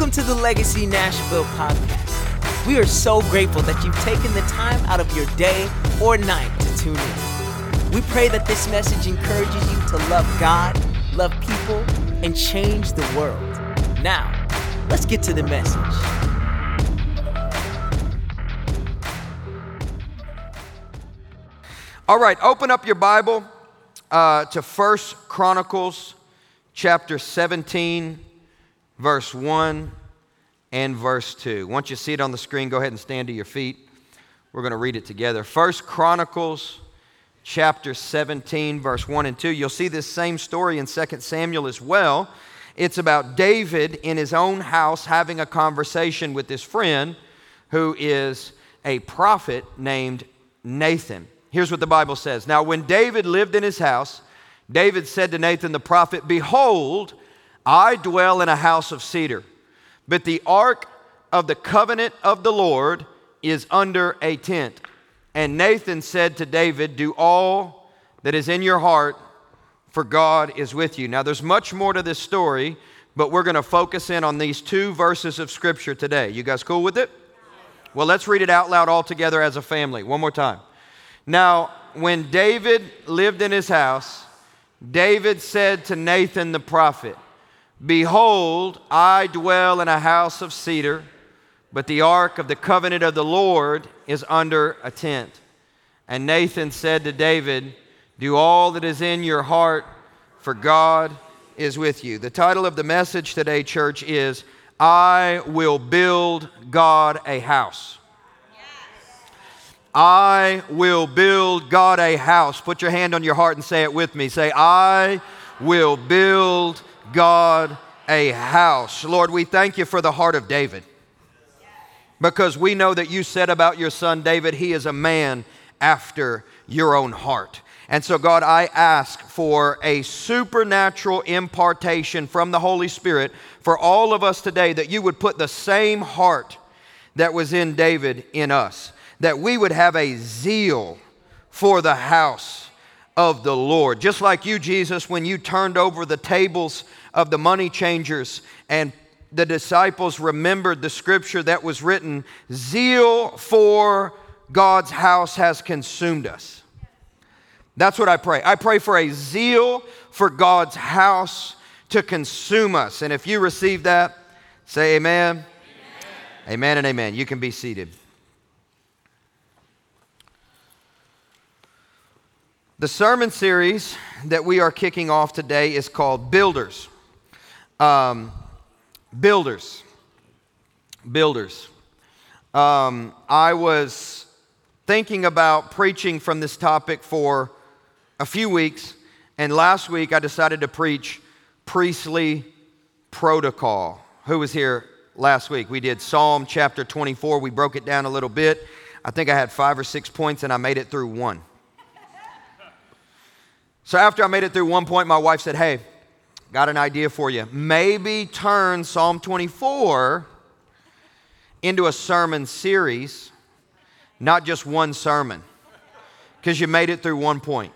Welcome to the Legacy Nashville podcast. We are so grateful that you've taken the time out of your day or night to tune in. We pray that this message encourages you to love God, love people, and change the world. Now, let's get to the message. All right, open up your Bible uh, to First Chronicles chapter 17, verse 1 and verse 2. Once you see it on the screen, go ahead and stand to your feet. We're going to read it together. First Chronicles chapter 17, verse 1 and 2. You'll see this same story in 2 Samuel as well. It's about David in his own house having a conversation with his friend who is a prophet named Nathan. Here's what the Bible says Now, when David lived in his house, David said to Nathan the prophet, Behold, I dwell in a house of cedar, but the ark of the covenant of the Lord is under a tent. And Nathan said to David, Do all that is in your heart, for God is with you. Now, there's much more to this story, but we're going to focus in on these two verses of Scripture today. You guys cool with it? Well, let's read it out loud all together as a family. One more time. Now, when David lived in his house, David said to Nathan the prophet, Behold, I dwell in a house of cedar, but the ark of the covenant of the Lord is under a tent. And Nathan said to David, Do all that is in your heart, for God is with you. The title of the message today, church, is I will build God a house. I will build God a house. Put your hand on your heart and say it with me. Say, I will build God a house. Lord, we thank you for the heart of David because we know that you said about your son David, he is a man after your own heart. And so, God, I ask for a supernatural impartation from the Holy Spirit for all of us today that you would put the same heart that was in David in us that we would have a zeal for the house of the Lord. Just like you, Jesus, when you turned over the tables of the money changers and the disciples remembered the scripture that was written zeal for God's house has consumed us. That's what I pray. I pray for a zeal for God's house to consume us. And if you receive that, say amen. Amen, amen and amen. You can be seated. The sermon series that we are kicking off today is called Builders. Um, builders. Builders. Um, I was thinking about preaching from this topic for a few weeks, and last week I decided to preach priestly protocol. Who was here last week? We did Psalm chapter 24. We broke it down a little bit. I think I had five or six points, and I made it through one. So after I made it through one point, my wife said, Hey, got an idea for you. Maybe turn Psalm 24 into a sermon series, not just one sermon, because you made it through one point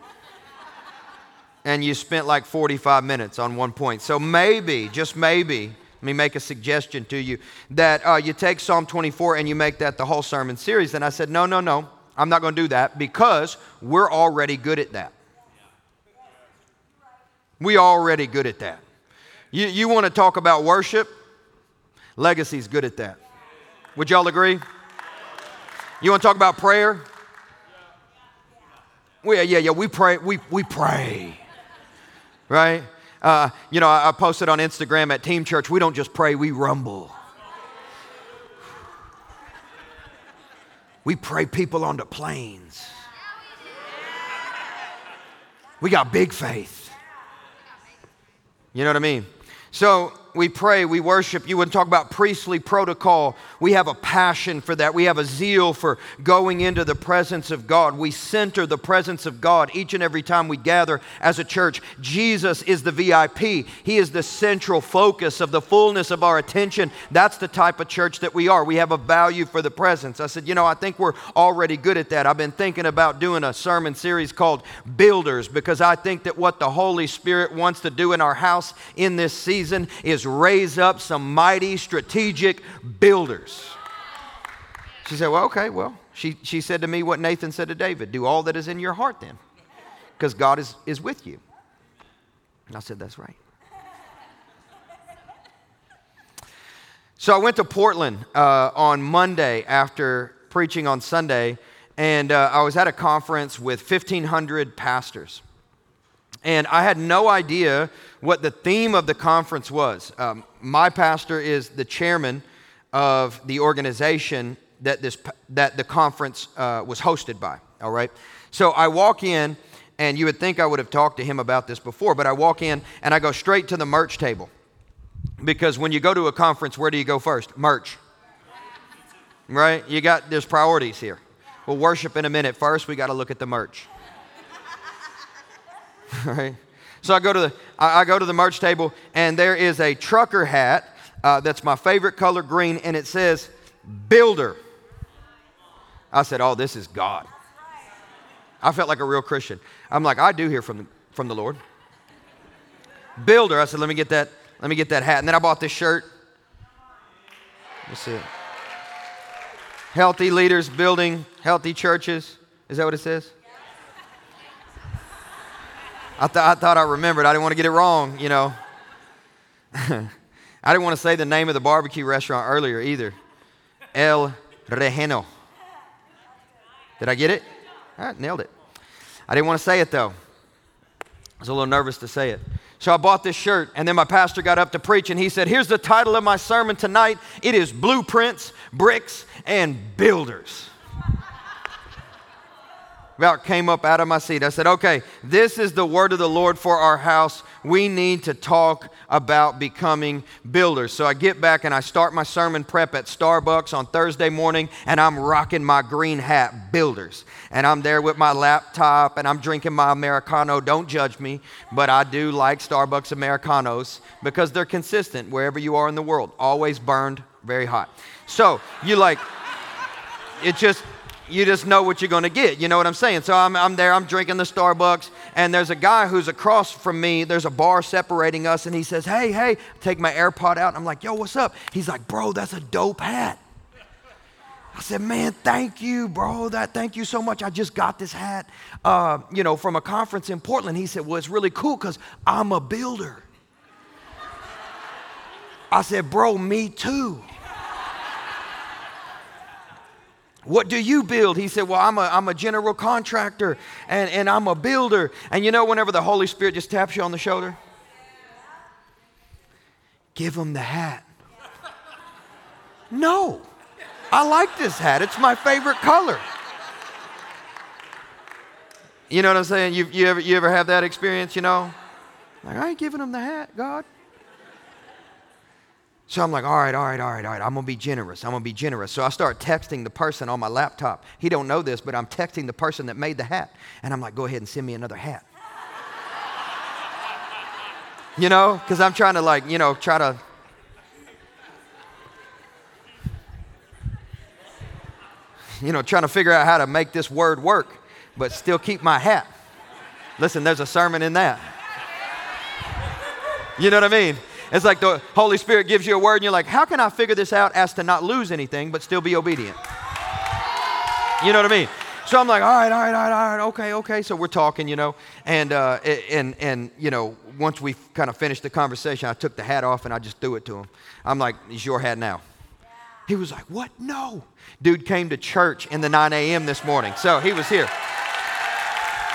and you spent like 45 minutes on one point. So maybe, just maybe, let me make a suggestion to you that uh, you take Psalm 24 and you make that the whole sermon series. And I said, No, no, no, I'm not going to do that because we're already good at that. We already good at that. You, you want to talk about worship? Legacy's good at that. Would y'all agree? You want to talk about prayer? Well, yeah, yeah, we pray, we, we pray. Right? Uh, you know, I, I posted on Instagram at Team Church, we don't just pray, we rumble. We pray people onto planes. We got big faith. You know what I mean? So we pray, we worship. You would talk about priestly protocol. We have a passion for that. We have a zeal for going into the presence of God. We center the presence of God each and every time we gather as a church. Jesus is the VIP, He is the central focus of the fullness of our attention. That's the type of church that we are. We have a value for the presence. I said, you know, I think we're already good at that. I've been thinking about doing a sermon series called Builders because I think that what the Holy Spirit wants to do in our house in this season is is raise up some mighty strategic builders. She said, Well, okay, well, she, she said to me what Nathan said to David do all that is in your heart then, because God is, is with you. And I said, That's right. So I went to Portland uh, on Monday after preaching on Sunday, and uh, I was at a conference with 1,500 pastors. And I had no idea what the theme of the conference was. Um, my pastor is the chairman of the organization that, this, that the conference uh, was hosted by, all right? So I walk in, and you would think I would have talked to him about this before, but I walk in and I go straight to the merch table. Because when you go to a conference, where do you go first? Merch. Right? You got, there's priorities here. We'll worship in a minute. First, we got to look at the merch. right? So I go to the, I go to the merch table, and there is a trucker hat uh, that's my favorite color, green, and it says builder. I said, Oh, this is God. I felt like a real Christian. I'm like, I do hear from the, from the Lord. Builder. I said, Let me get that let me get that hat. And then I bought this shirt. Let's see. Healthy leaders building healthy churches. Is that what it says? I, th- I thought I remembered. I didn't want to get it wrong, you know. I didn't want to say the name of the barbecue restaurant earlier either. El Relleno. Did I get it? Nailed it. I didn't want to say it though. I was a little nervous to say it. So I bought this shirt, and then my pastor got up to preach, and he said, Here's the title of my sermon tonight it is Blueprints, Bricks, and Builders about came up out of my seat. I said, okay, this is the word of the Lord for our house. We need to talk about becoming builders. So I get back and I start my sermon prep at Starbucks on Thursday morning, and I'm rocking my green hat, builders. And I'm there with my laptop and I'm drinking my Americano. Don't judge me, but I do like Starbucks Americanos because they're consistent wherever you are in the world, always burned very hot. So you like, it just, you just know what you're going to get. You know what I'm saying? So I'm, I'm there, I'm drinking the Starbucks, and there's a guy who's across from me. There's a bar separating us, and he says, Hey, hey, take my AirPod out. I'm like, Yo, what's up? He's like, Bro, that's a dope hat. I said, man, thank you, bro. That thank you so much. I just got this hat, uh, you know, from a conference in Portland. He said, well, it's really cool because I'm a builder. I said, bro, me too. What do you build? He said, Well, I'm a, I'm a general contractor and, and I'm a builder. And you know, whenever the Holy Spirit just taps you on the shoulder, give him the hat. No, I like this hat. It's my favorite color. You know what I'm saying? You, you, ever, you ever have that experience, you know? Like, I ain't giving him the hat, God. So I'm like, all right, all right, all right, all right. I'm gonna be generous. I'm gonna be generous. So I start texting the person on my laptop. He don't know this, but I'm texting the person that made the hat, and I'm like, go ahead and send me another hat. you know, because I'm trying to like, you know, try to. You know, trying to figure out how to make this word work, but still keep my hat. Listen, there's a sermon in that. You know what I mean? It's like the Holy Spirit gives you a word and you're like, how can I figure this out as to not lose anything but still be obedient? You know what I mean? So I'm like, all right, all right, all right, all right, okay, okay. So we're talking, you know, and uh, and and you know, once we kind of finished the conversation, I took the hat off and I just threw it to him. I'm like, it's your hat now. He was like, what? No. Dude came to church in the 9 a.m. this morning, so he was here.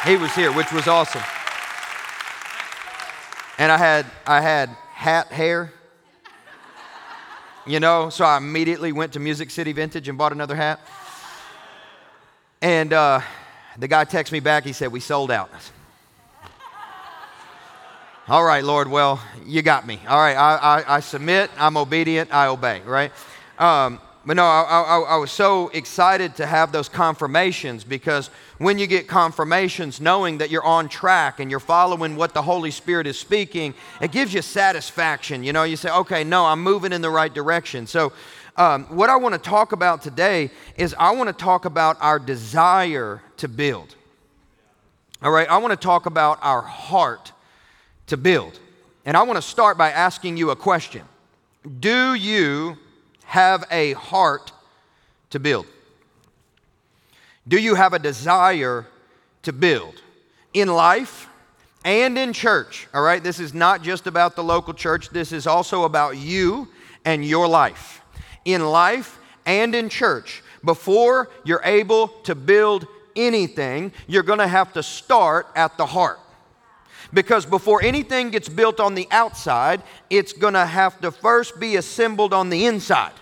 He was here, which was awesome. And I had I had hat hair. You know, so I immediately went to Music City Vintage and bought another hat. And uh, the guy texted me back. He said, We sold out. All right, Lord, well, you got me. All right, I, I, I submit, I'm obedient, I obey, right? Um, but no, I, I, I, was so excited to have those confirmations because when you get confirmations, knowing that you're on track and you're following what the Holy Spirit is speaking, it gives you satisfaction. You know, you say, okay, no, I'm moving in the right direction. So, um, what I want to talk about today is I want to talk about our desire to build. All right, I want to talk about our heart to build. And I want to start by asking you a question Do you have a heart to build? Do you have a desire to build in life and in church? All right, this is not just about the local church, this is also about you and your life. In life and in church, before you're able to build anything, you're going to have to start at the heart. Because before anything gets built on the outside, it's going to have to first be assembled on the inside.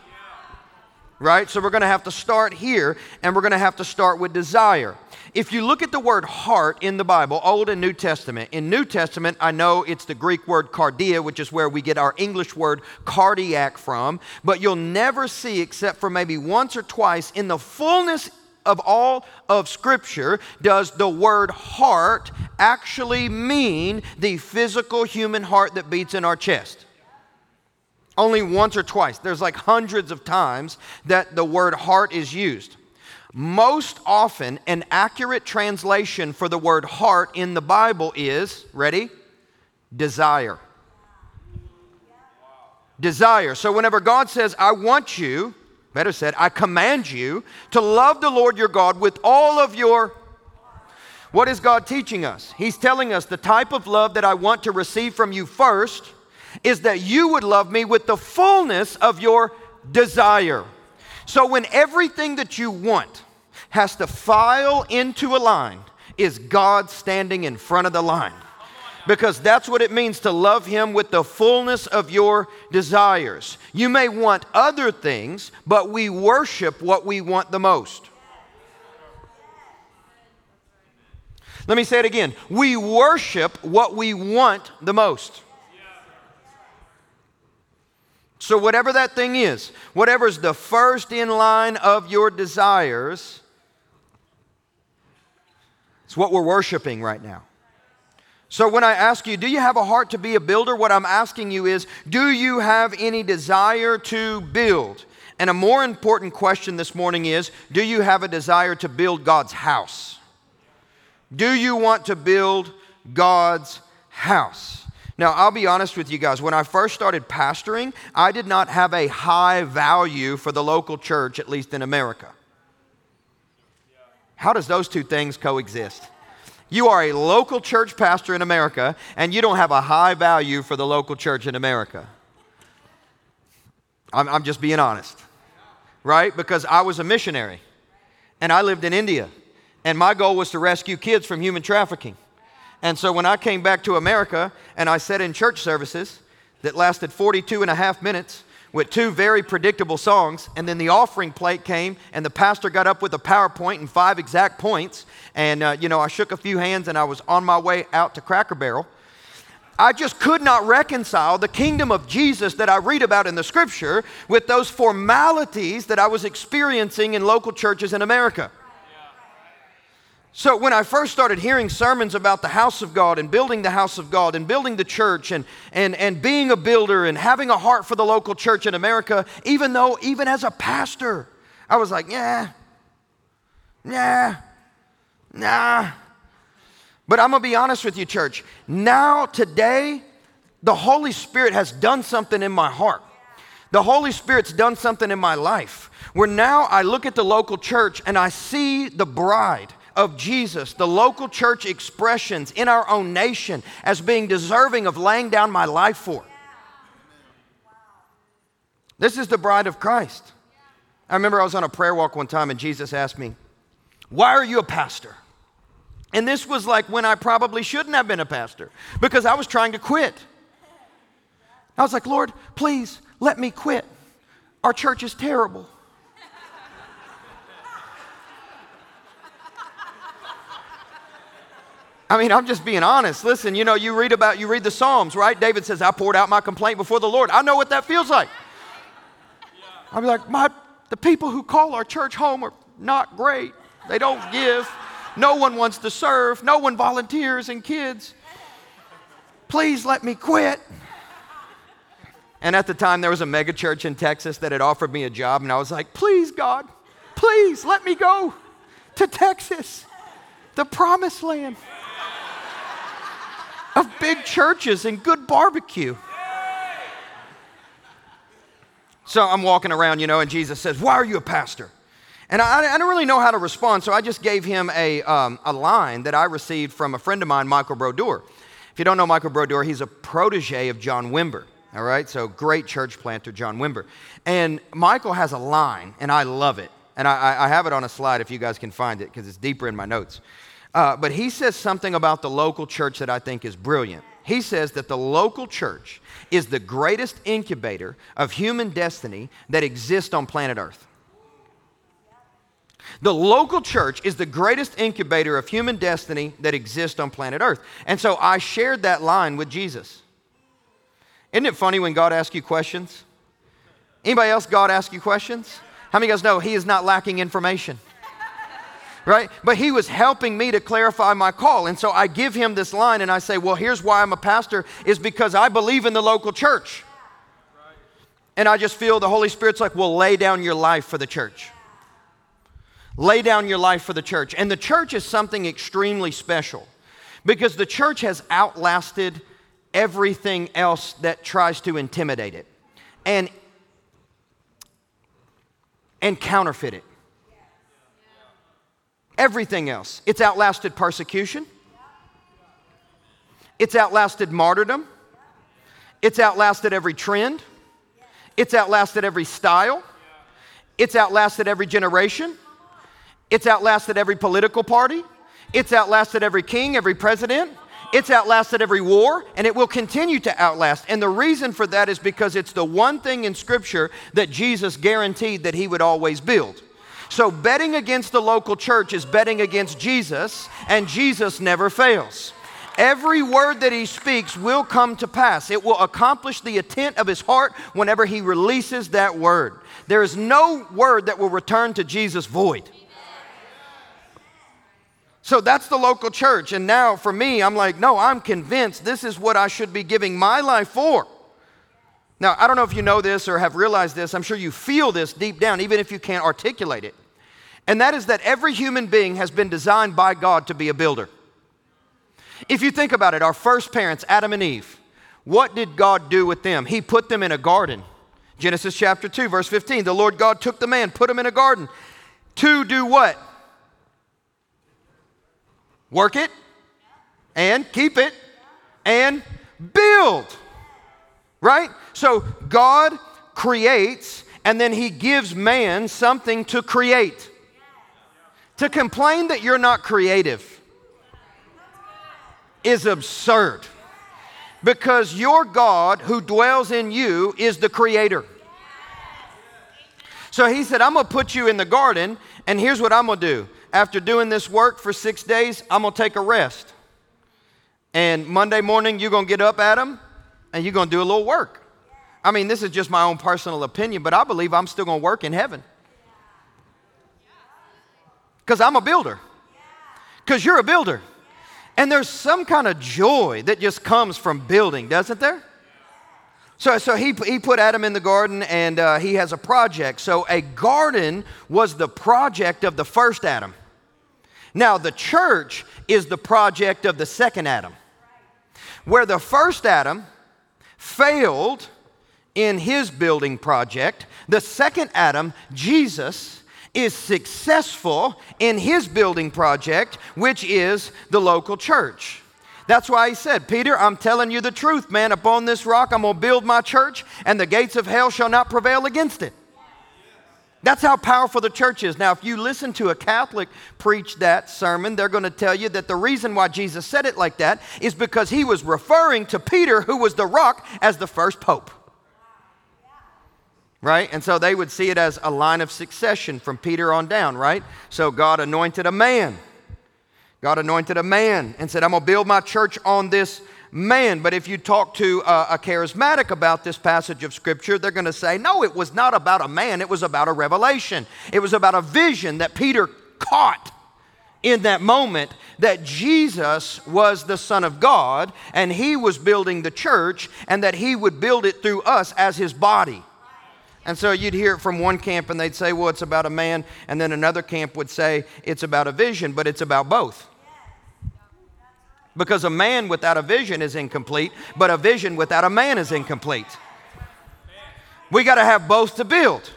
Right? So we're going to have to start here and we're going to have to start with desire. If you look at the word heart in the Bible, Old and New Testament, in New Testament, I know it's the Greek word cardia, which is where we get our English word cardiac from, but you'll never see, except for maybe once or twice, in the fullness of all of Scripture does the word heart actually mean the physical human heart that beats in our chest. Only once or twice. There's like hundreds of times that the word heart is used. Most often, an accurate translation for the word heart in the Bible is, ready? Desire. Desire. So, whenever God says, I want you, better said, I command you to love the Lord your God with all of your. What is God teaching us? He's telling us the type of love that I want to receive from you first is that you would love me with the fullness of your desire. So when everything that you want has to file into a line, is God standing in front of the line? Because that's what it means to love Him with the fullness of your desires. You may want other things, but we worship what we want the most. Let me say it again. We worship what we want the most. So, whatever that thing is, whatever's the first in line of your desires, it's what we're worshiping right now. So, when I ask you, do you have a heart to be a builder? What I'm asking you is, do you have any desire to build? And a more important question this morning is, do you have a desire to build God's house? Do you want to build God's house? Now, I'll be honest with you guys. When I first started pastoring, I did not have a high value for the local church, at least in America. How does those two things coexist? You are a local church pastor in America, and you don't have a high value for the local church in America. I'm, I'm just being honest, right? Because I was a missionary, and I lived in India, and my goal was to rescue kids from human trafficking. And so when I came back to America and I sat in church services that lasted 42 and a half minutes, with two very predictable songs. And then the offering plate came, and the pastor got up with a PowerPoint and five exact points. And, uh, you know, I shook a few hands and I was on my way out to Cracker Barrel. I just could not reconcile the kingdom of Jesus that I read about in the scripture with those formalities that I was experiencing in local churches in America. So, when I first started hearing sermons about the house of God and building the house of God and building the church and, and, and being a builder and having a heart for the local church in America, even though, even as a pastor, I was like, yeah, yeah, nah. But I'm gonna be honest with you, church. Now, today, the Holy Spirit has done something in my heart. The Holy Spirit's done something in my life where now I look at the local church and I see the bride of Jesus, the local church expressions in our own nation, as being deserving of laying down my life for. This is the bride of Christ. I remember I was on a prayer walk one time and Jesus asked me, Why are you a pastor? And this was like when I probably shouldn't have been a pastor because I was trying to quit. I was like, Lord, please let me quit. Our church is terrible. I mean, I'm just being honest. Listen, you know, you read about, you read the Psalms, right? David says, I poured out my complaint before the Lord. I know what that feels like. Be like, my, the people who call our church home are not great. They don't give. No one wants to serve. No one volunteers and kids. Please let me quit. And at the time, there was a mega church in Texas that had offered me a job, and I was like, please, God, please let me go to Texas, the promised land. Of big churches and good barbecue. So I'm walking around, you know, and Jesus says, Why are you a pastor? And I, I don't really know how to respond, so I just gave him a, um, a line that I received from a friend of mine, Michael Brodeur. If you don't know Michael Brodeur, he's a protege of John Wimber. All right, so great church planter, John Wimber. And Michael has a line, and I love it. And I, I have it on a slide if you guys can find it, because it's deeper in my notes. Uh, but he says something about the local church that I think is brilliant. He says that the local church is the greatest incubator of human destiny that exists on planet Earth. The local church is the greatest incubator of human destiny that exists on planet Earth. And so I shared that line with Jesus. Isn't it funny when God asks you questions? Anybody else, God asks you questions? How many of you guys know He is not lacking information? Right? But he was helping me to clarify my call. And so I give him this line and I say, Well, here's why I'm a pastor, is because I believe in the local church. And I just feel the Holy Spirit's like, Well, lay down your life for the church. Lay down your life for the church. And the church is something extremely special because the church has outlasted everything else that tries to intimidate it and, and counterfeit it. Everything else. It's outlasted persecution, it's outlasted martyrdom, it's outlasted every trend, it's outlasted every style, it's outlasted every generation. It's outlasted every political party. It's outlasted every king, every president. It's outlasted every war, and it will continue to outlast. And the reason for that is because it's the one thing in Scripture that Jesus guaranteed that he would always build. So, betting against the local church is betting against Jesus, and Jesus never fails. Every word that he speaks will come to pass. It will accomplish the intent of his heart whenever he releases that word. There is no word that will return to Jesus void. So that's the local church. And now for me, I'm like, no, I'm convinced this is what I should be giving my life for. Now, I don't know if you know this or have realized this. I'm sure you feel this deep down, even if you can't articulate it. And that is that every human being has been designed by God to be a builder. If you think about it, our first parents, Adam and Eve, what did God do with them? He put them in a garden. Genesis chapter 2, verse 15. The Lord God took the man, put him in a garden. To do what? Work it and keep it and build. Right? So God creates and then he gives man something to create. To complain that you're not creative is absurd because your God who dwells in you is the creator. So he said, I'm gonna put you in the garden, and here's what I'm gonna do after doing this work for six days, I'm going to take a rest. And Monday morning, you're going to get up, Adam, and you're going to do a little work. I mean, this is just my own personal opinion, but I believe I'm still going to work in heaven. Because I'm a builder. Because you're a builder. And there's some kind of joy that just comes from building, doesn't there? So, so he, he put Adam in the garden and uh, he has a project. So, a garden was the project of the first Adam. Now, the church is the project of the second Adam. Where the first Adam failed in his building project, the second Adam, Jesus, is successful in his building project, which is the local church. That's why he said, Peter, I'm telling you the truth, man. Upon this rock, I'm going to build my church, and the gates of hell shall not prevail against it. That's how powerful the church is. Now, if you listen to a Catholic preach that sermon, they're going to tell you that the reason why Jesus said it like that is because he was referring to Peter, who was the rock, as the first pope. Right? And so they would see it as a line of succession from Peter on down, right? So God anointed a man God anointed a man and said, I'm going to build my church on this man. But if you talk to a, a charismatic about this passage of Scripture, they're going to say, no, it was not about a man, it was about a revelation. It was about a vision that Peter caught in that moment that Jesus was the Son of God and he was building the church and that he would build it through us as his body. And so you'd hear it from one camp and they'd say, well, it's about a man. And then another camp would say, it's about a vision, but it's about both. Because a man without a vision is incomplete, but a vision without a man is incomplete. We got to have both to build.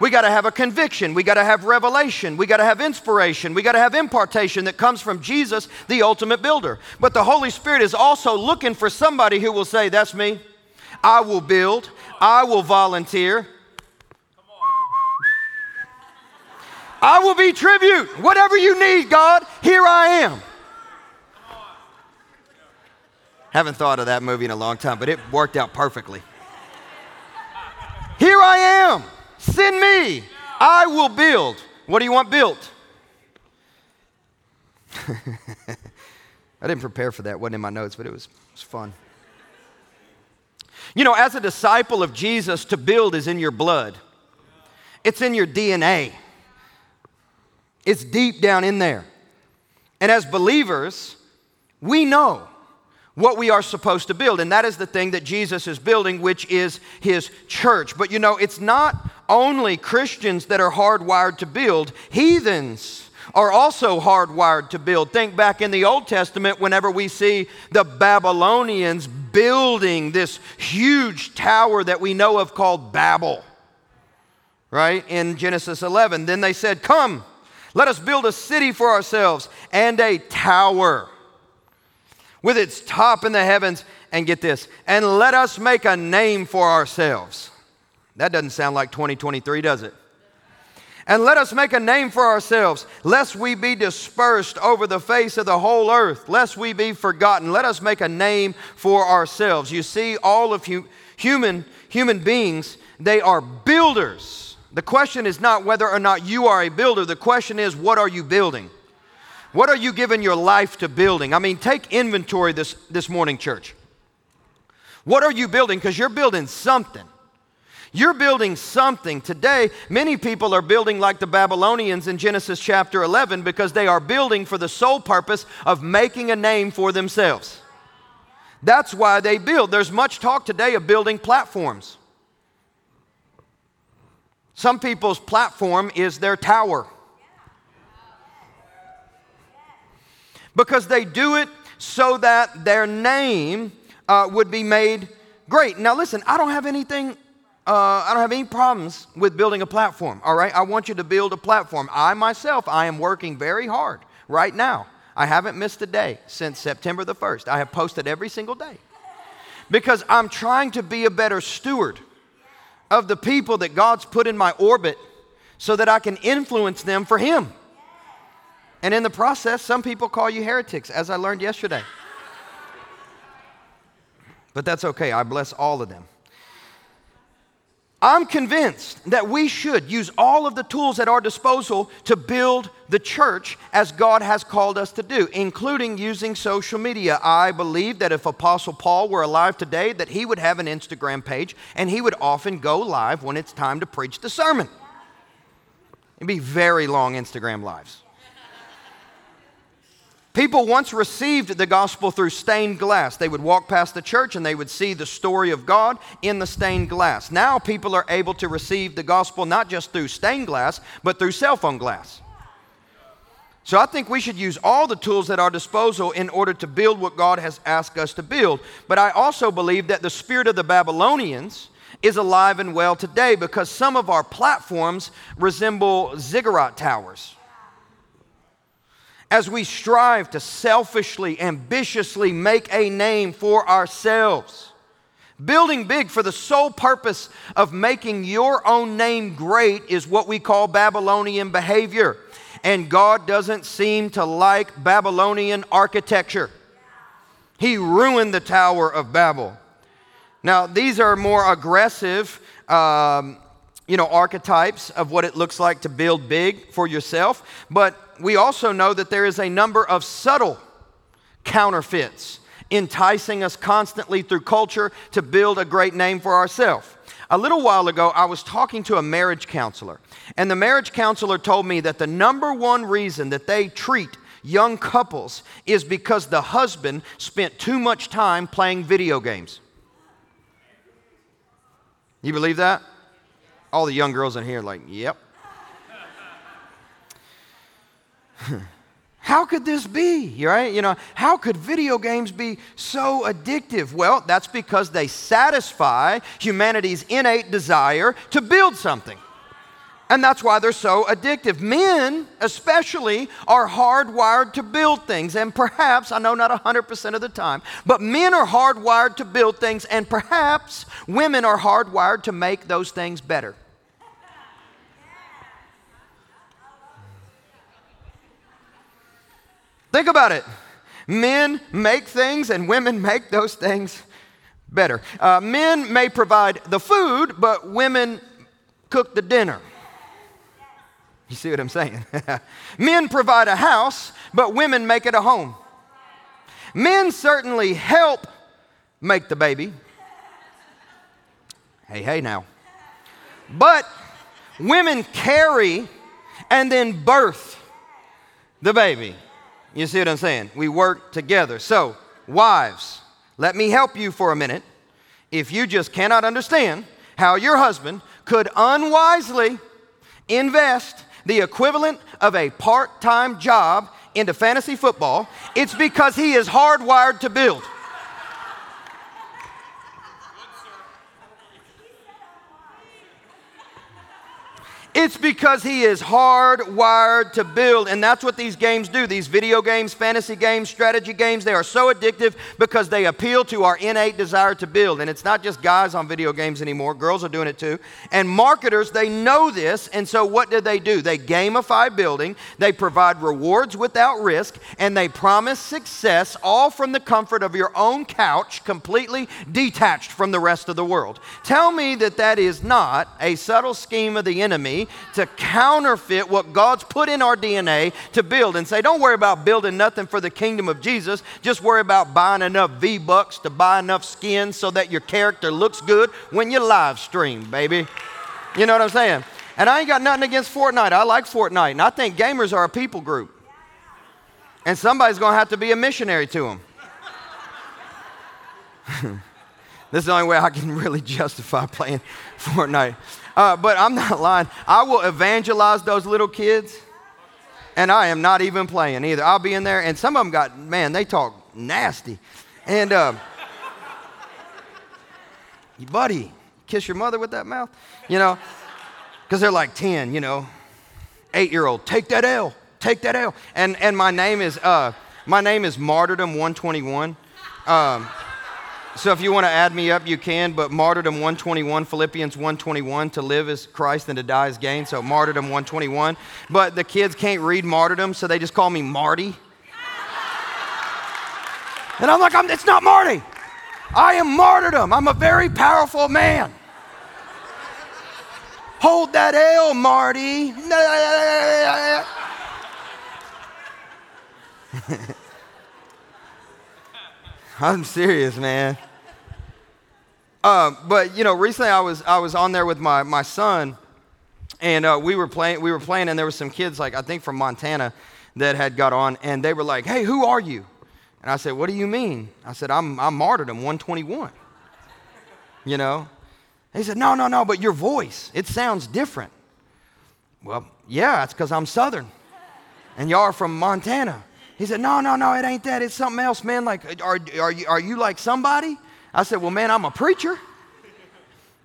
We got to have a conviction. We got to have revelation. We got to have inspiration. We got to have impartation that comes from Jesus, the ultimate builder. But the Holy Spirit is also looking for somebody who will say, That's me. I will build. I will volunteer. I will be tribute. Whatever you need, God, here I am. Haven't thought of that movie in a long time, but it worked out perfectly. Here I am. Send me. I will build. What do you want built? I didn't prepare for that. It wasn't in my notes, but it was, it was fun. You know, as a disciple of Jesus, to build is in your blood, it's in your DNA, it's deep down in there. And as believers, we know what we are supposed to build. And that is the thing that Jesus is building, which is his church. But you know, it's not only Christians that are hardwired to build, heathens are also hardwired to build. Think back in the Old Testament whenever we see the Babylonians building this huge tower that we know of called Babel, right? In Genesis 11. Then they said, Come, let us build a city for ourselves and a tower with its top in the heavens. And get this, and let us make a name for ourselves. That doesn't sound like 2023, does it? And let us make a name for ourselves, lest we be dispersed over the face of the whole earth, lest we be forgotten. Let us make a name for ourselves. You see, all of hu- human, human beings, they are builders. The question is not whether or not you are a builder, the question is, what are you building? What are you giving your life to building? I mean, take inventory this, this morning, church. What are you building? Because you're building something. You're building something. Today, many people are building like the Babylonians in Genesis chapter 11 because they are building for the sole purpose of making a name for themselves. That's why they build. There's much talk today of building platforms. Some people's platform is their tower. because they do it so that their name uh, would be made great. Now, listen, I don't have anything. Uh, I don't have any problems with building a platform, all right? I want you to build a platform. I myself, I am working very hard right now. I haven't missed a day since September the 1st. I have posted every single day because I'm trying to be a better steward of the people that God's put in my orbit so that I can influence them for Him. And in the process, some people call you heretics, as I learned yesterday. But that's okay. I bless all of them. I'm convinced that we should use all of the tools at our disposal to build the church as God has called us to do, including using social media. I believe that if Apostle Paul were alive today, that he would have an Instagram page and he would often go live when it's time to preach the sermon. It'd be very long Instagram lives. People once received the gospel through stained glass. They would walk past the church and they would see the story of God in the stained glass. Now people are able to receive the gospel not just through stained glass, but through cell phone glass. So I think we should use all the tools at our disposal in order to build what God has asked us to build. But I also believe that the spirit of the Babylonians is alive and well today because some of our platforms resemble ziggurat towers as we strive to selfishly, ambitiously make a name for ourselves. Building big for the sole purpose of making your own name great is what we call Babylonian behavior. And God doesn't seem to like Babylonian architecture. He ruined the Tower of Babel. Now, these are more aggressive um, you know, archetypes of what it looks like to build big for yourself, but we also know that there is a number of subtle counterfeits enticing us constantly through culture to build a great name for ourselves. A little while ago, I was talking to a marriage counselor, and the marriage counselor told me that the number one reason that they treat young couples is because the husband spent too much time playing video games. You believe that? All the young girls in here, like, yep. How could this be? Right? You know, how could video games be so addictive? Well, that's because they satisfy humanity's innate desire to build something. And that's why they're so addictive. Men, especially, are hardwired to build things. And perhaps, I know not 100% of the time, but men are hardwired to build things, and perhaps women are hardwired to make those things better. Think about it. Men make things and women make those things better. Uh, men may provide the food, but women cook the dinner. You see what I'm saying? Men provide a house, but women make it a home. Men certainly help make the baby. Hey, hey now. But women carry and then birth the baby. You see what I'm saying? We work together. So, wives, let me help you for a minute. If you just cannot understand how your husband could unwisely invest the equivalent of a part time job into fantasy football, it's because he is hardwired to build. It's because he is hardwired to build. And that's what these games do. These video games, fantasy games, strategy games, they are so addictive because they appeal to our innate desire to build. And it's not just guys on video games anymore, girls are doing it too. And marketers, they know this. And so what do they do? They gamify building, they provide rewards without risk, and they promise success all from the comfort of your own couch, completely detached from the rest of the world. Tell me that that is not a subtle scheme of the enemy to counterfeit what God's put in our DNA to build and say, don't worry about building nothing for the kingdom of Jesus. Just worry about buying enough V bucks to buy enough skin so that your character looks good when you live stream, baby. You know what I'm saying? And I ain't got nothing against Fortnite. I like Fortnite. And I think gamers are a people group. And somebody's going to have to be a missionary to them. this is the only way I can really justify playing Fortnite. Uh, but I'm not lying. I will evangelize those little kids, and I am not even playing either. I'll be in there, and some of them got, man, they talk nasty. And, uh, buddy, kiss your mother with that mouth? You know, because they're like 10, you know, eight year old, take that L, take that L. And, and my name is, uh, my name is Martyrdom 121. Um, so if you want to add me up, you can, but martyrdom 121, Philippians 121, to live as Christ and to die as gain. So martyrdom 121. But the kids can't read martyrdom, so they just call me Marty. And I'm like, I'm, it's not Marty. I am martyrdom. I'm a very powerful man. Hold that ale, Marty. I'm serious, man. Uh, but you know, recently I was I was on there with my my son, and uh, we were playing we were playing, and there were some kids like I think from Montana that had got on, and they were like, "Hey, who are you?" And I said, "What do you mean?" I said, "I'm I'm martyrdom 121." You know, he said, "No, no, no, but your voice it sounds different." Well, yeah, it's because I'm Southern, and y'all are from Montana. He said, No, no, no, it ain't that. It's something else, man. Like, are, are, you, are you like somebody? I said, Well, man, I'm a preacher.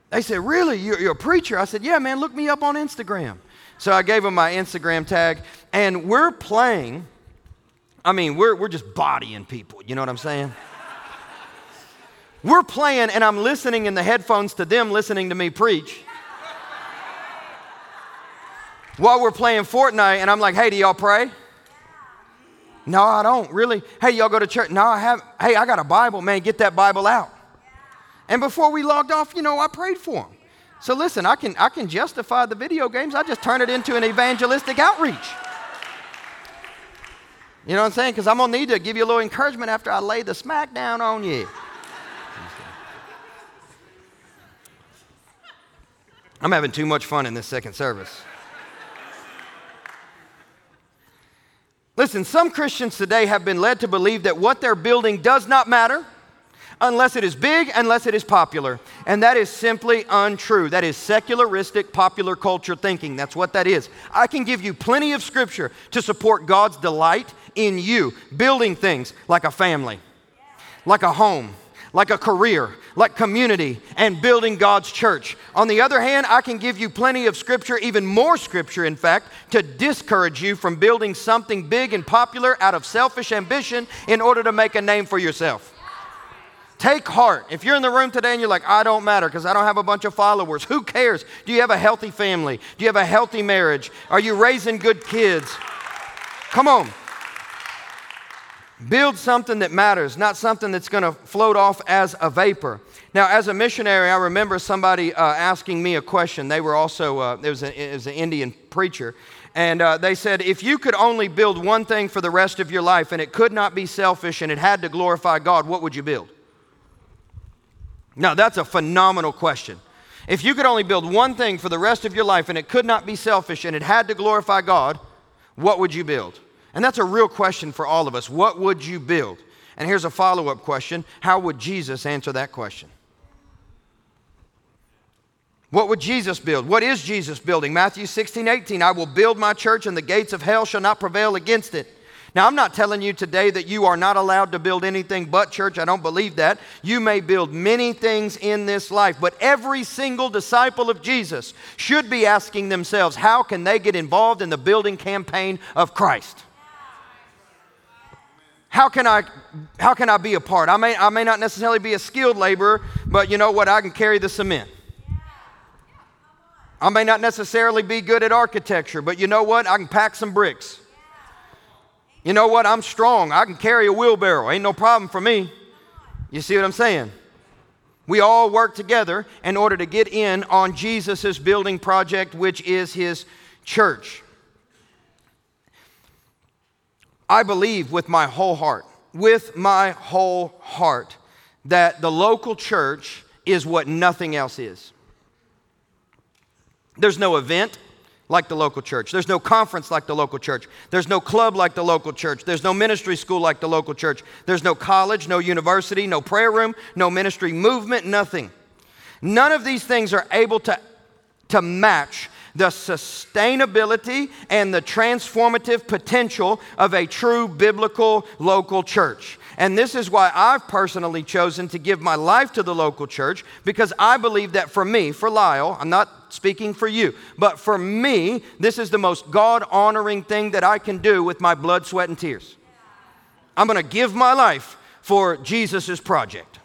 They said, Really? You're, you're a preacher? I said, Yeah, man, look me up on Instagram. So I gave him my Instagram tag, and we're playing. I mean, we're, we're just bodying people. You know what I'm saying? we're playing, and I'm listening in the headphones to them listening to me preach. While we're playing Fortnite, and I'm like, hey, do y'all pray? No, I don't really. Hey, y'all go to church? No, I have. Hey, I got a Bible, man. Get that Bible out. And before we logged off, you know, I prayed for them. So listen, I can I can justify the video games. I just turn it into an evangelistic outreach. You know what I'm saying? Because I'm gonna need to give you a little encouragement after I lay the smack down on you. I'm having too much fun in this second service. Listen, some Christians today have been led to believe that what they're building does not matter unless it is big, unless it is popular. And that is simply untrue. That is secularistic popular culture thinking. That's what that is. I can give you plenty of scripture to support God's delight in you, building things like a family, like a home, like a career, like community, and building God's church. On the other hand, I can give you plenty of scripture, even more scripture, in fact, to discourage you from building something big and popular out of selfish ambition in order to make a name for yourself. Take heart. If you're in the room today and you're like, I don't matter because I don't have a bunch of followers, who cares? Do you have a healthy family? Do you have a healthy marriage? Are you raising good kids? Come on. Build something that matters, not something that's going to float off as a vapor. Now, as a missionary, I remember somebody uh, asking me a question. They were also, uh, was an Indian preacher, and uh, they said, if you could only build one thing for the rest of your life and it could not be selfish and it had to glorify God, what would you build? Now, that's a phenomenal question. If you could only build one thing for the rest of your life and it could not be selfish and it had to glorify God, what would you build? And that's a real question for all of us. What would you build? And here's a follow up question How would Jesus answer that question? What would Jesus build? What is Jesus building? Matthew 16, 18. I will build my church, and the gates of hell shall not prevail against it. Now, I'm not telling you today that you are not allowed to build anything but church. I don't believe that. You may build many things in this life, but every single disciple of Jesus should be asking themselves how can they get involved in the building campaign of Christ? How can I, how can I be a part? I may, I may not necessarily be a skilled laborer, but you know what? I can carry the cement. I may not necessarily be good at architecture, but you know what? I can pack some bricks. You know what? I'm strong. I can carry a wheelbarrow. Ain't no problem for me. You see what I'm saying? We all work together in order to get in on Jesus' building project, which is his church. I believe with my whole heart, with my whole heart, that the local church is what nothing else is. There's no event, like the local church. There's no conference like the local church. There's no club like the local church. There's no ministry school like the local church. There's no college, no university, no prayer room, no ministry movement, nothing. None of these things are able to, to match the sustainability and the transformative potential of a true biblical local church. And this is why I've personally chosen to give my life to the local church because I believe that for me, for Lyle, I'm not speaking for you, but for me, this is the most God honoring thing that I can do with my blood, sweat, and tears. I'm going to give my life for Jesus' project.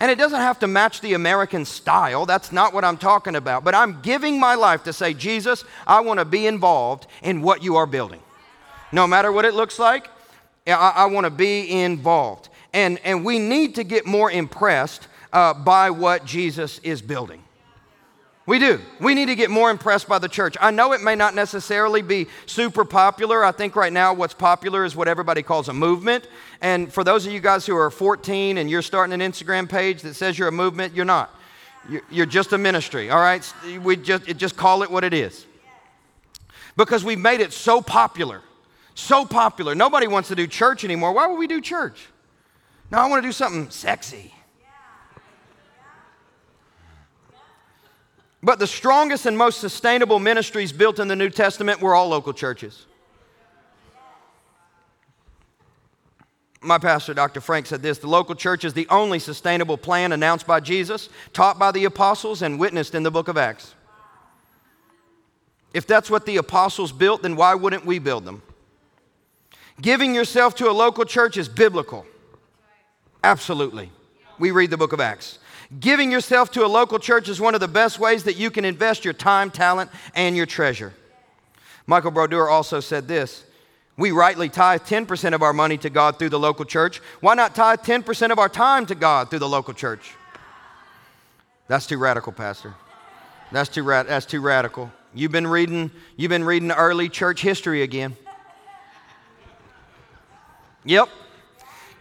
And it doesn't have to match the American style. That's not what I'm talking about. But I'm giving my life to say, Jesus, I want to be involved in what you are building. No matter what it looks like, I, I want to be involved. And, and we need to get more impressed uh, by what Jesus is building. We do. We need to get more impressed by the church. I know it may not necessarily be super popular. I think right now what's popular is what everybody calls a movement. And for those of you guys who are 14 and you're starting an Instagram page that says you're a movement, you're not. You're just a ministry, all right? We just, just call it what it is. Because we've made it so popular so popular. Nobody wants to do church anymore. Why would we do church? No, I want to do something sexy. But the strongest and most sustainable ministries built in the New Testament were all local churches. My pastor, Dr. Frank, said this the local church is the only sustainable plan announced by Jesus, taught by the apostles, and witnessed in the book of Acts. If that's what the apostles built, then why wouldn't we build them? Giving yourself to a local church is biblical. Absolutely. We read the book of Acts. Giving yourself to a local church is one of the best ways that you can invest your time, talent, and your treasure. Michael Brodeur also said this We rightly tithe 10% of our money to God through the local church. Why not tithe 10% of our time to God through the local church? That's too radical, Pastor. That's too, ra- that's too radical. You've been reading, you've been reading early church history again. Yep.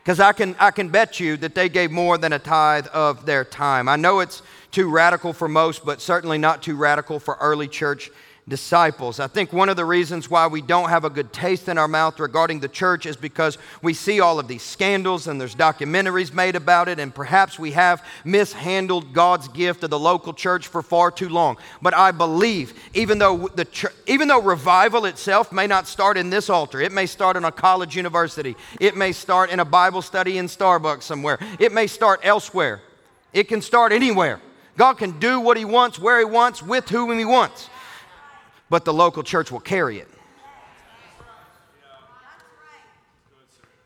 Because I can, I can bet you that they gave more than a tithe of their time. I know it's too radical for most, but certainly not too radical for early church disciples. I think one of the reasons why we don't have a good taste in our mouth regarding the church is because we see all of these scandals and there's documentaries made about it, and perhaps we have mishandled God's gift of the local church for far too long. But I believe, even though, the ch- even though revival itself may not start in this altar, it may start in a college university, it may start in a Bible study in Starbucks somewhere, it may start elsewhere, it can start anywhere. God can do what He wants, where He wants, with whom He wants but the local church will carry it.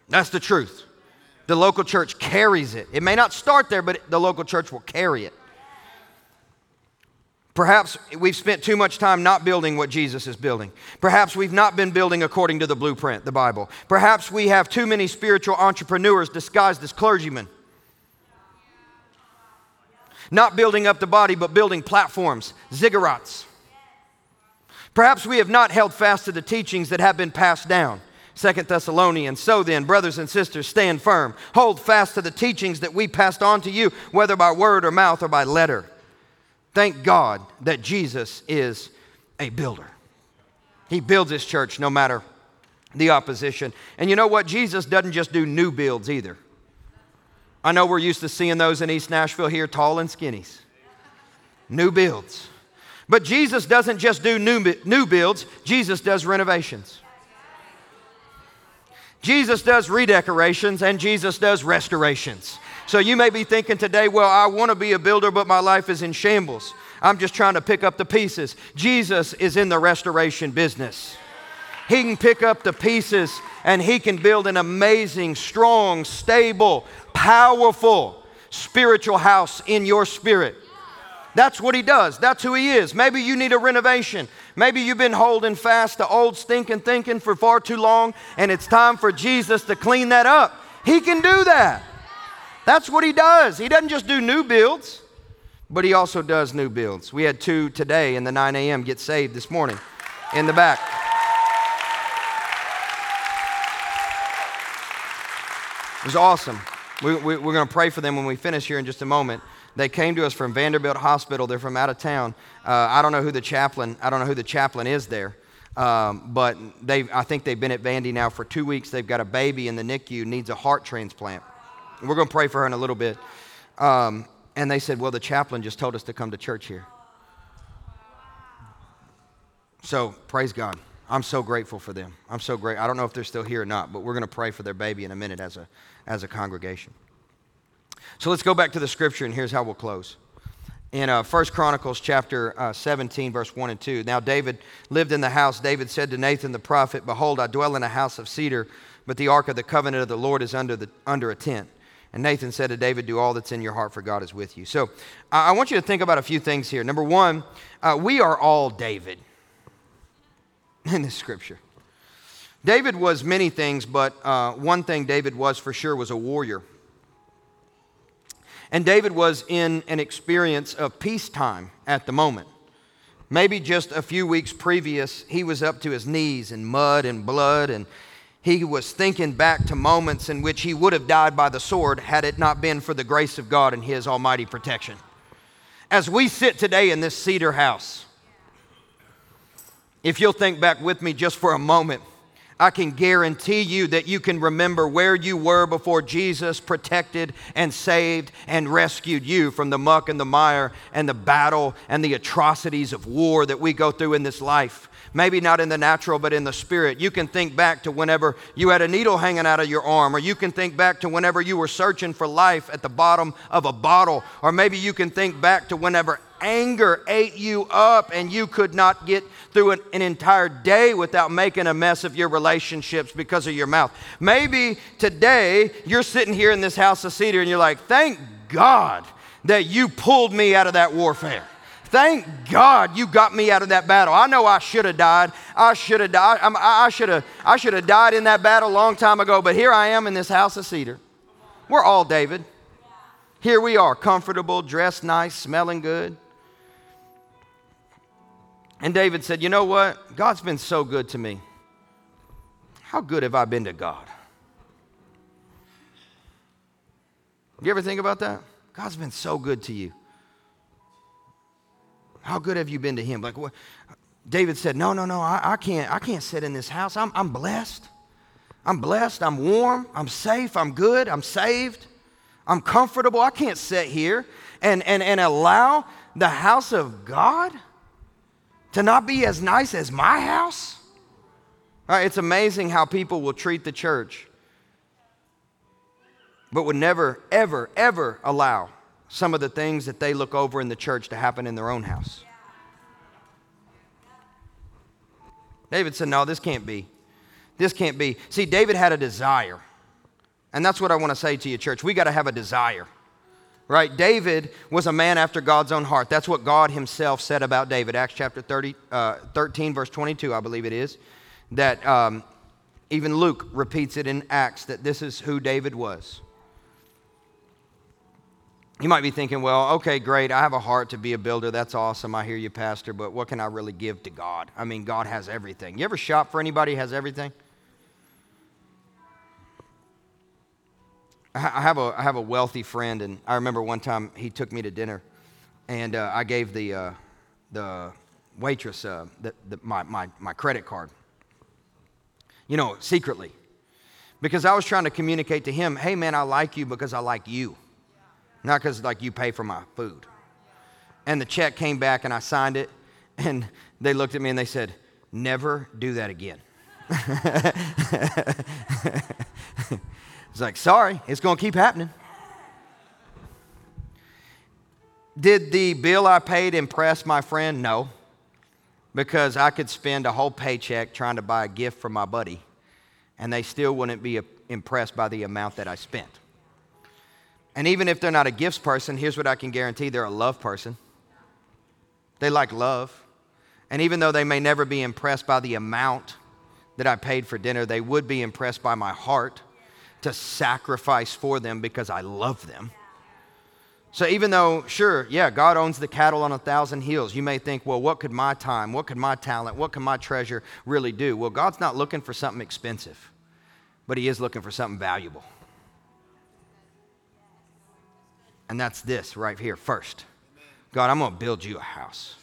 That's the truth. The local church carries it. It may not start there, but the local church will carry it. Perhaps we've spent too much time not building what Jesus is building. Perhaps we've not been building according to the blueprint, the Bible. Perhaps we have too many spiritual entrepreneurs disguised as clergymen. Not building up the body, but building platforms, ziggurats. Perhaps we have not held fast to the teachings that have been passed down. Second Thessalonians. So then, brothers and sisters, stand firm. Hold fast to the teachings that we passed on to you, whether by word or mouth or by letter. Thank God that Jesus is a builder. He builds his church no matter the opposition. And you know what? Jesus doesn't just do new builds either. I know we're used to seeing those in East Nashville here, tall and skinnies. New builds. But Jesus doesn't just do new, new builds, Jesus does renovations. Jesus does redecorations and Jesus does restorations. So you may be thinking today, well, I want to be a builder, but my life is in shambles. I'm just trying to pick up the pieces. Jesus is in the restoration business. He can pick up the pieces and he can build an amazing, strong, stable, powerful spiritual house in your spirit. That's what he does. That's who he is. Maybe you need a renovation. Maybe you've been holding fast to old stinking thinking for far too long, and it's time for Jesus to clean that up. He can do that. That's what he does. He doesn't just do new builds, but he also does new builds. We had two today in the 9 a.m. get saved this morning in the back. It was awesome. We, we, we're going to pray for them when we finish here in just a moment. They came to us from Vanderbilt Hospital. They're from out of town. Uh, I don't know who the chaplain. I don't know who the chaplain is there. Um, but they, I think they've been at Vandy now for two weeks. They've got a baby in the NICU, needs a heart transplant. We're going to pray for her in a little bit. Um, and they said, Well, the chaplain just told us to come to church here. So, praise God. I'm so grateful for them. I'm so great. I don't know if they're still here or not, but we're going to pray for their baby in a minute as a, as a congregation. So let's go back to the scripture, and here's how we'll close. In uh, 1 Chronicles chapter uh, 17, verse 1 and 2. Now, David lived in the house. David said to Nathan the prophet, Behold, I dwell in a house of cedar, but the ark of the covenant of the Lord is under, the, under a tent. And Nathan said to David, Do all that's in your heart, for God is with you. So I want you to think about a few things here. Number one, uh, we are all David in this scripture. David was many things, but uh, one thing David was for sure was a warrior. And David was in an experience of peacetime at the moment. Maybe just a few weeks previous, he was up to his knees in mud and blood, and he was thinking back to moments in which he would have died by the sword had it not been for the grace of God and his almighty protection. As we sit today in this cedar house, if you'll think back with me just for a moment, I can guarantee you that you can remember where you were before Jesus protected and saved and rescued you from the muck and the mire and the battle and the atrocities of war that we go through in this life. Maybe not in the natural, but in the spirit. You can think back to whenever you had a needle hanging out of your arm, or you can think back to whenever you were searching for life at the bottom of a bottle, or maybe you can think back to whenever anger ate you up and you could not get through an, an, entire day without making a mess of your relationships because of your mouth. Maybe today you're sitting here in this house of cedar and you're like, thank God that you pulled me out of that warfare. Thank God you got me out of that battle. I know I should have died. I should have died. I should have. I should have died in that battle a long time ago. But here I am in this house of cedar. We're all David. Here we are, comfortable, dressed nice, smelling good. And David said, You know what? God's been so good to me. How good have I been to God? You ever think about that? God's been so good to you. How good have you been to Him? Like, what? David said, No, no, no, I, I, can't, I can't sit in this house. I'm, I'm blessed. I'm blessed. I'm warm. I'm safe. I'm good. I'm saved. I'm comfortable. I can't sit here and, and, and allow the house of God to not be as nice as my house. It's amazing how people will treat the church, but would never, ever, ever allow some of the things that they look over in the church to happen in their own house. David said, No, this can't be. This can't be. See, David had a desire. And that's what I want to say to you, church. We got to have a desire. Right? David was a man after God's own heart. That's what God himself said about David. Acts chapter 30, uh, 13, verse 22, I believe it is. That um, even Luke repeats it in Acts that this is who David was. You might be thinking, well, okay, great. I have a heart to be a builder. That's awesome. I hear you, Pastor, but what can I really give to God? I mean, God has everything. You ever shop for anybody has everything? I have, a, I have a wealthy friend, and I remember one time he took me to dinner, and uh, I gave the, uh, the waitress uh, the, the, my, my, my credit card, you know, secretly, because I was trying to communicate to him, hey, man, I like you because I like you not because like you pay for my food. And the check came back and I signed it, and they looked at me and they said, Never do that again. it's like, sorry, it's going to keep happening. Did the bill I paid impress my friend? No, because I could spend a whole paycheck trying to buy a gift for my buddy, and they still wouldn't be uh, impressed by the amount that I spent. And even if they're not a gifts person, here's what I can guarantee they're a love person. They like love. And even though they may never be impressed by the amount that I paid for dinner, they would be impressed by my heart to sacrifice for them because I love them. So even though, sure, yeah, God owns the cattle on a thousand hills, you may think, well, what could my time, what could my talent, what can my treasure really do? Well, God's not looking for something expensive, but He is looking for something valuable. And that's this right here first. God, I'm going to build you a house.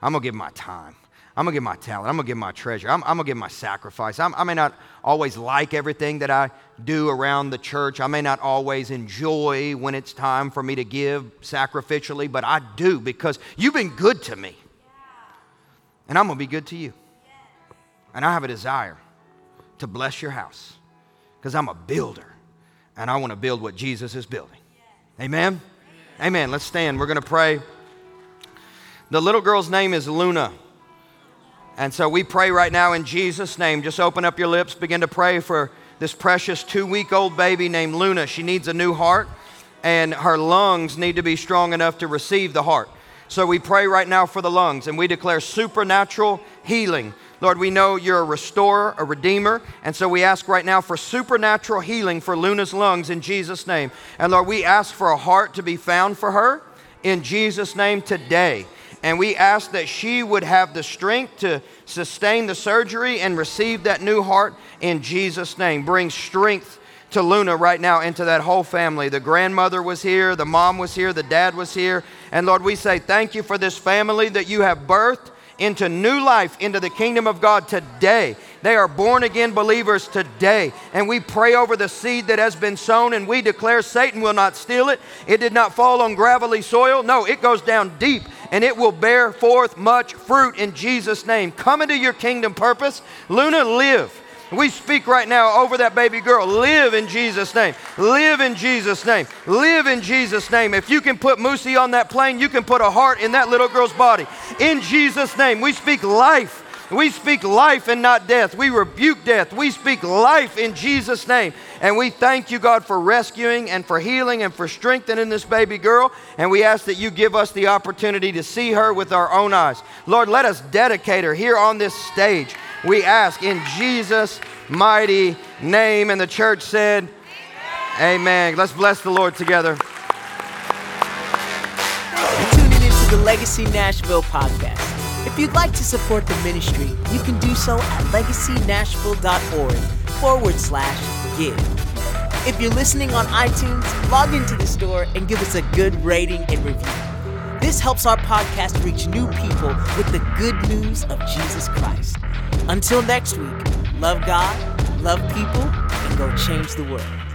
I'm going to give my time. I'm going to give my talent. I'm going to give my treasure. I'm, I'm going to give my sacrifice. I'm, i may not always like everything that I do around the church. I may not always enjoy when it's time for me to give sacrificially, but I do because you've been good to me. And I'm going to be good to you. And I have a desire to bless your house because I'm a builder and I want to build what Jesus is building. Amen? Amen. Let's stand. We're going to pray. The little girl's name is Luna. And so we pray right now in Jesus' name. Just open up your lips, begin to pray for this precious two week old baby named Luna. She needs a new heart, and her lungs need to be strong enough to receive the heart. So we pray right now for the lungs, and we declare supernatural healing Lord, we know you're a restorer, a redeemer, and so we ask right now for supernatural healing for Luna's lungs in Jesus' name. And Lord, we ask for a heart to be found for her in Jesus' name today. And we ask that she would have the strength to sustain the surgery and receive that new heart in Jesus' name. Bring strength to Luna right now into that whole family. The grandmother was here, the mom was here, the dad was here. And Lord, we say thank you for this family that you have birthed into new life, into the kingdom of God today. They are born again believers today. And we pray over the seed that has been sown and we declare Satan will not steal it. It did not fall on gravelly soil. No, it goes down deep and it will bear forth much fruit in Jesus' name. Come into your kingdom purpose. Luna, live. We speak right now over that baby girl. Live in Jesus' name. Live in Jesus' name. Live in Jesus' name. If you can put Moosey on that plane, you can put a heart in that little girl's body. In Jesus' name, we speak life. We speak life and not death. We rebuke death. We speak life in Jesus' name. And we thank you, God, for rescuing and for healing and for strengthening this baby girl. And we ask that you give us the opportunity to see her with our own eyes. Lord, let us dedicate her here on this stage we ask in Jesus' mighty name. And the church said, Amen. Amen. Let's bless the Lord together. Tuning into the Legacy Nashville podcast. If you'd like to support the ministry, you can do so at legacynashville.org forward slash give. If you're listening on iTunes, log into the store and give us a good rating and review. This helps our podcast reach new people with the good news of Jesus Christ. Until next week, love God, love people, and go change the world.